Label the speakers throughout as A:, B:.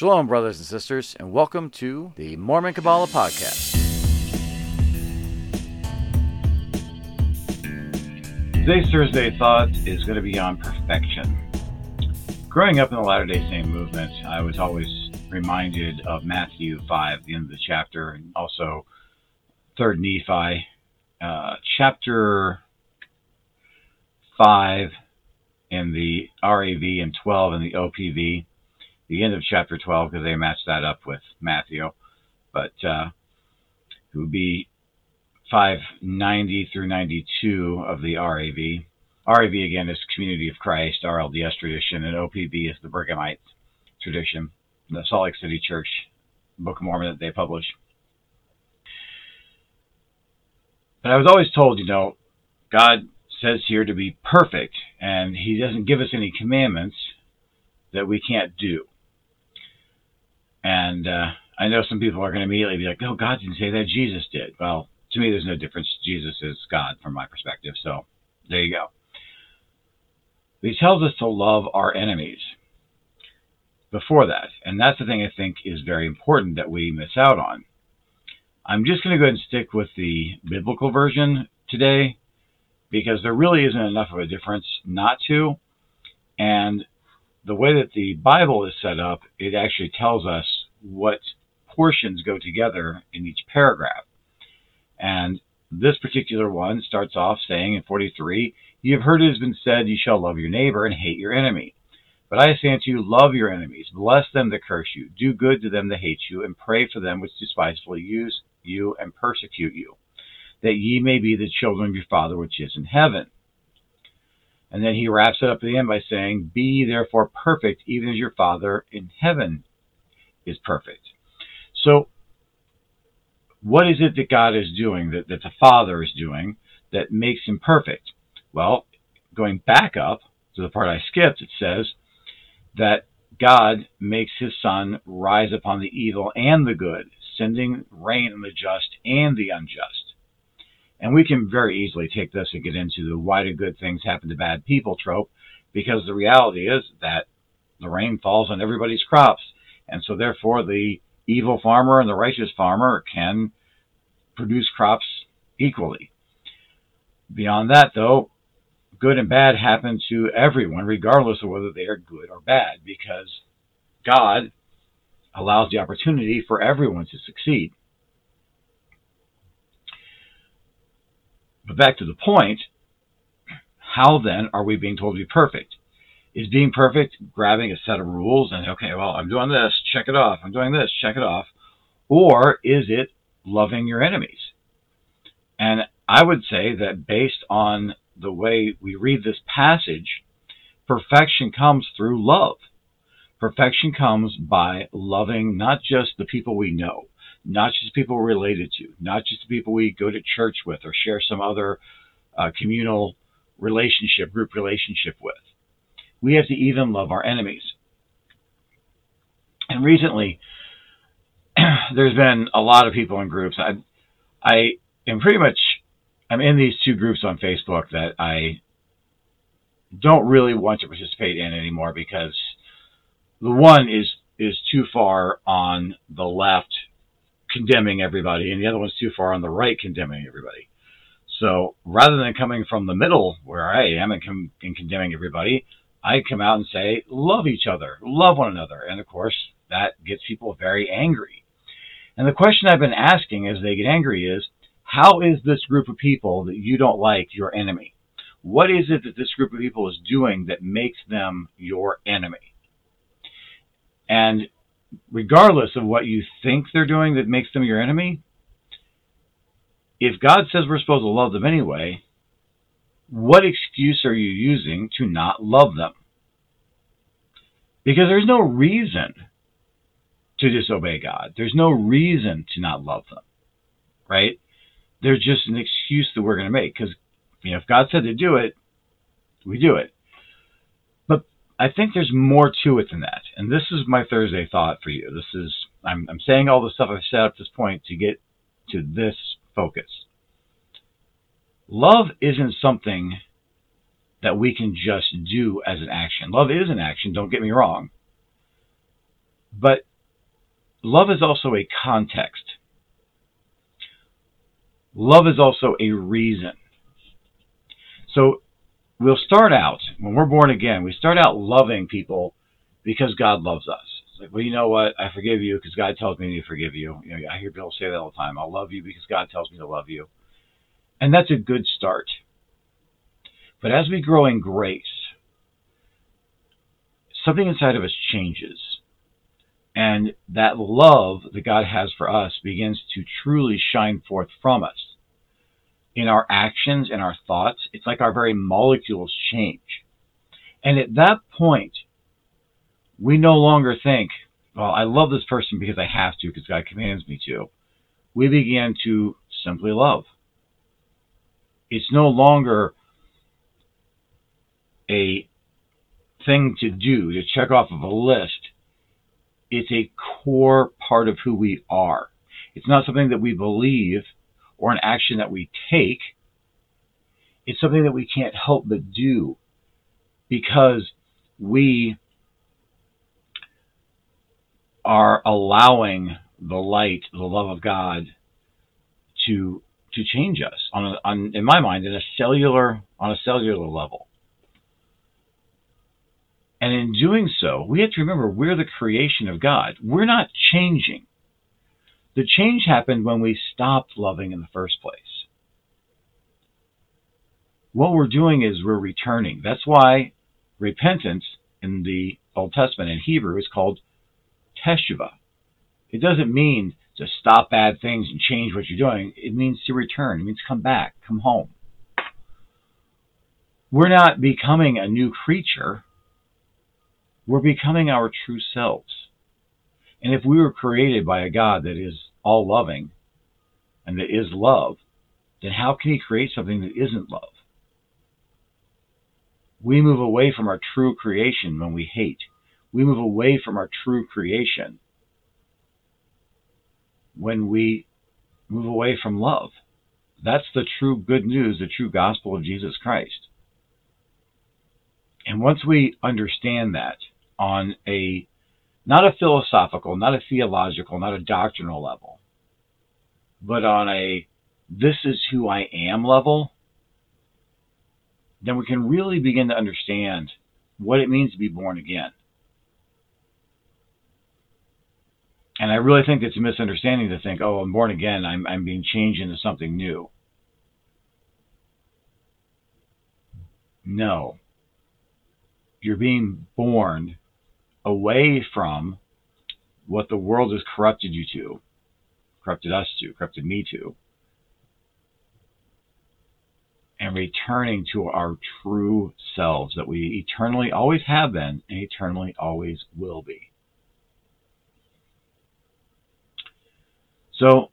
A: Shalom, brothers and sisters, and welcome to the Mormon Kabbalah Podcast.
B: Today's Thursday thought is going to be on perfection. Growing up in the Latter day Saint movement, I was always reminded of Matthew 5, the end of the chapter, and also 3rd Nephi, uh, chapter 5 in the RAV and 12 in the OPV the end of chapter 12 because they matched that up with Matthew. But uh, it would be 590 through 92 of the RAV. RAV again is Community of Christ, RLDS tradition, and OPV is the Brighamite tradition, the Salt Lake City Church Book of Mormon that they publish. But I was always told, you know, God says here to be perfect, and He doesn't give us any commandments that we can't do. And uh, I know some people are going to immediately be like, "No, God didn't say that. Jesus did." Well, to me, there's no difference. Jesus is God from my perspective. So there you go. He tells us to love our enemies before that. And that's the thing I think is very important that we miss out on. I'm just going to go ahead and stick with the biblical version today because there really isn't enough of a difference not to. And the way that the Bible is set up, it actually tells us what portions go together in each paragraph. And this particular one starts off saying in 43, You have heard it has been said, You shall love your neighbor and hate your enemy. But I say unto you, love your enemies, bless them that curse you, do good to them that hate you, and pray for them which despitefully use you and persecute you, that ye may be the children of your Father which is in heaven. And then he wraps it up at the end by saying, Be therefore perfect, even as your Father in heaven is perfect. So, what is it that God is doing, that, that the Father is doing, that makes him perfect? Well, going back up to the part I skipped, it says that God makes his sun rise upon the evil and the good, sending rain on the just and the unjust. And we can very easily take this and get into the why do good things happen to bad people trope, because the reality is that the rain falls on everybody's crops. And so therefore the evil farmer and the righteous farmer can produce crops equally. Beyond that though, good and bad happen to everyone, regardless of whether they are good or bad, because God allows the opportunity for everyone to succeed. But back to the point, how then are we being told to be perfect? Is being perfect grabbing a set of rules and, okay, well, I'm doing this, check it off. I'm doing this, check it off. Or is it loving your enemies? And I would say that based on the way we read this passage, perfection comes through love. Perfection comes by loving not just the people we know, not just people related to, not just the people we go to church with or share some other uh, communal relationship, group relationship with. We have to even love our enemies. And recently, there's been a lot of people in groups. I, I am pretty much, I'm in these two groups on Facebook that I don't really want to participate in anymore because the one is is too far on the left condemning everybody, and the other one's too far on the right condemning everybody. So rather than coming from the middle where I am and, com- and condemning everybody, I come out and say, love each other, love one another. And of course, that gets people very angry. And the question I've been asking as they get angry is, how is this group of people that you don't like your enemy? What is it that this group of people is doing that makes them your enemy? And regardless of what you think they're doing that makes them your enemy, if God says we're supposed to love them anyway, what excuse are you using to not love them? Because there's no reason to disobey God. There's no reason to not love them, right? There's just an excuse that we're going to make because, you know, if God said to do it, we do it. I think there's more to it than that. And this is my Thursday thought for you. This is I'm, I'm saying all the stuff I've said up to this point to get to this focus. Love isn't something that we can just do as an action. Love is an action, don't get me wrong. But love is also a context. Love is also a reason. So we'll start out, when we're born again, we start out loving people because God loves us. It's like, well, you know what? I forgive you because God tells me to forgive you. You know, I hear people say that all the time. I'll love you because God tells me to love you. And that's a good start. But as we grow in grace, something inside of us changes. And that love that God has for us begins to truly shine forth from us in our actions and our thoughts. It's like our very molecules change. And at that point, we no longer think, well, I love this person because I have to, because God commands me to. We begin to simply love. It's no longer a thing to do, to check off of a list. It's a core part of who we are. It's not something that we believe or an action that we take. It's something that we can't help but do because we are allowing the light, the love of God to to change us on, a, on in my mind in a cellular on a cellular level. And in doing so, we have to remember we're the creation of God. We're not changing. The change happened when we stopped loving in the first place. What we're doing is we're returning. That's why repentance in the Old Testament in Hebrew is called teshuvah. It doesn't mean to stop bad things and change what you're doing. It means to return. It means come back, come home. We're not becoming a new creature we're becoming our true selves. And if we were created by a God that is all loving and that is love, then how can He create something that isn't love? We move away from our true creation when we hate. We move away from our true creation when we move away from love. That's the true good news, the true gospel of Jesus Christ. And once we understand that, on a not a philosophical, not a theological, not a doctrinal level, but on a this is who I am level, then we can really begin to understand what it means to be born again. And I really think it's a misunderstanding to think, oh, I'm born again, I'm, I'm being changed into something new. No. You're being born away from what the world has corrupted you to, corrupted us to, corrupted me to, and returning to our true selves that we eternally always have been and eternally always will be. So,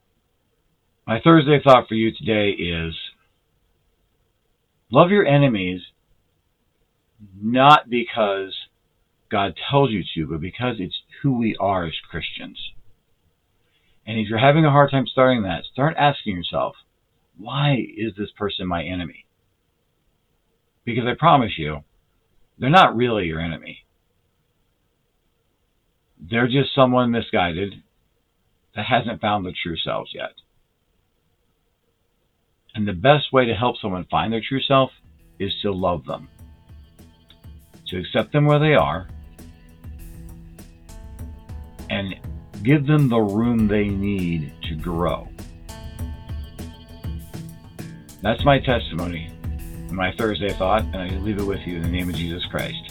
B: my Thursday thought for you today is love your enemies not because God tells you to, but because it's who we are as Christians. And if you're having a hard time starting that, start asking yourself, why is this person my enemy? Because I promise you, they're not really your enemy. They're just someone misguided that hasn't found the true selves yet. And the best way to help someone find their true self is to love them, to accept them where they are, and give them the room they need to grow. That's my testimony, my Thursday thought, and I leave it with you in the name of Jesus Christ.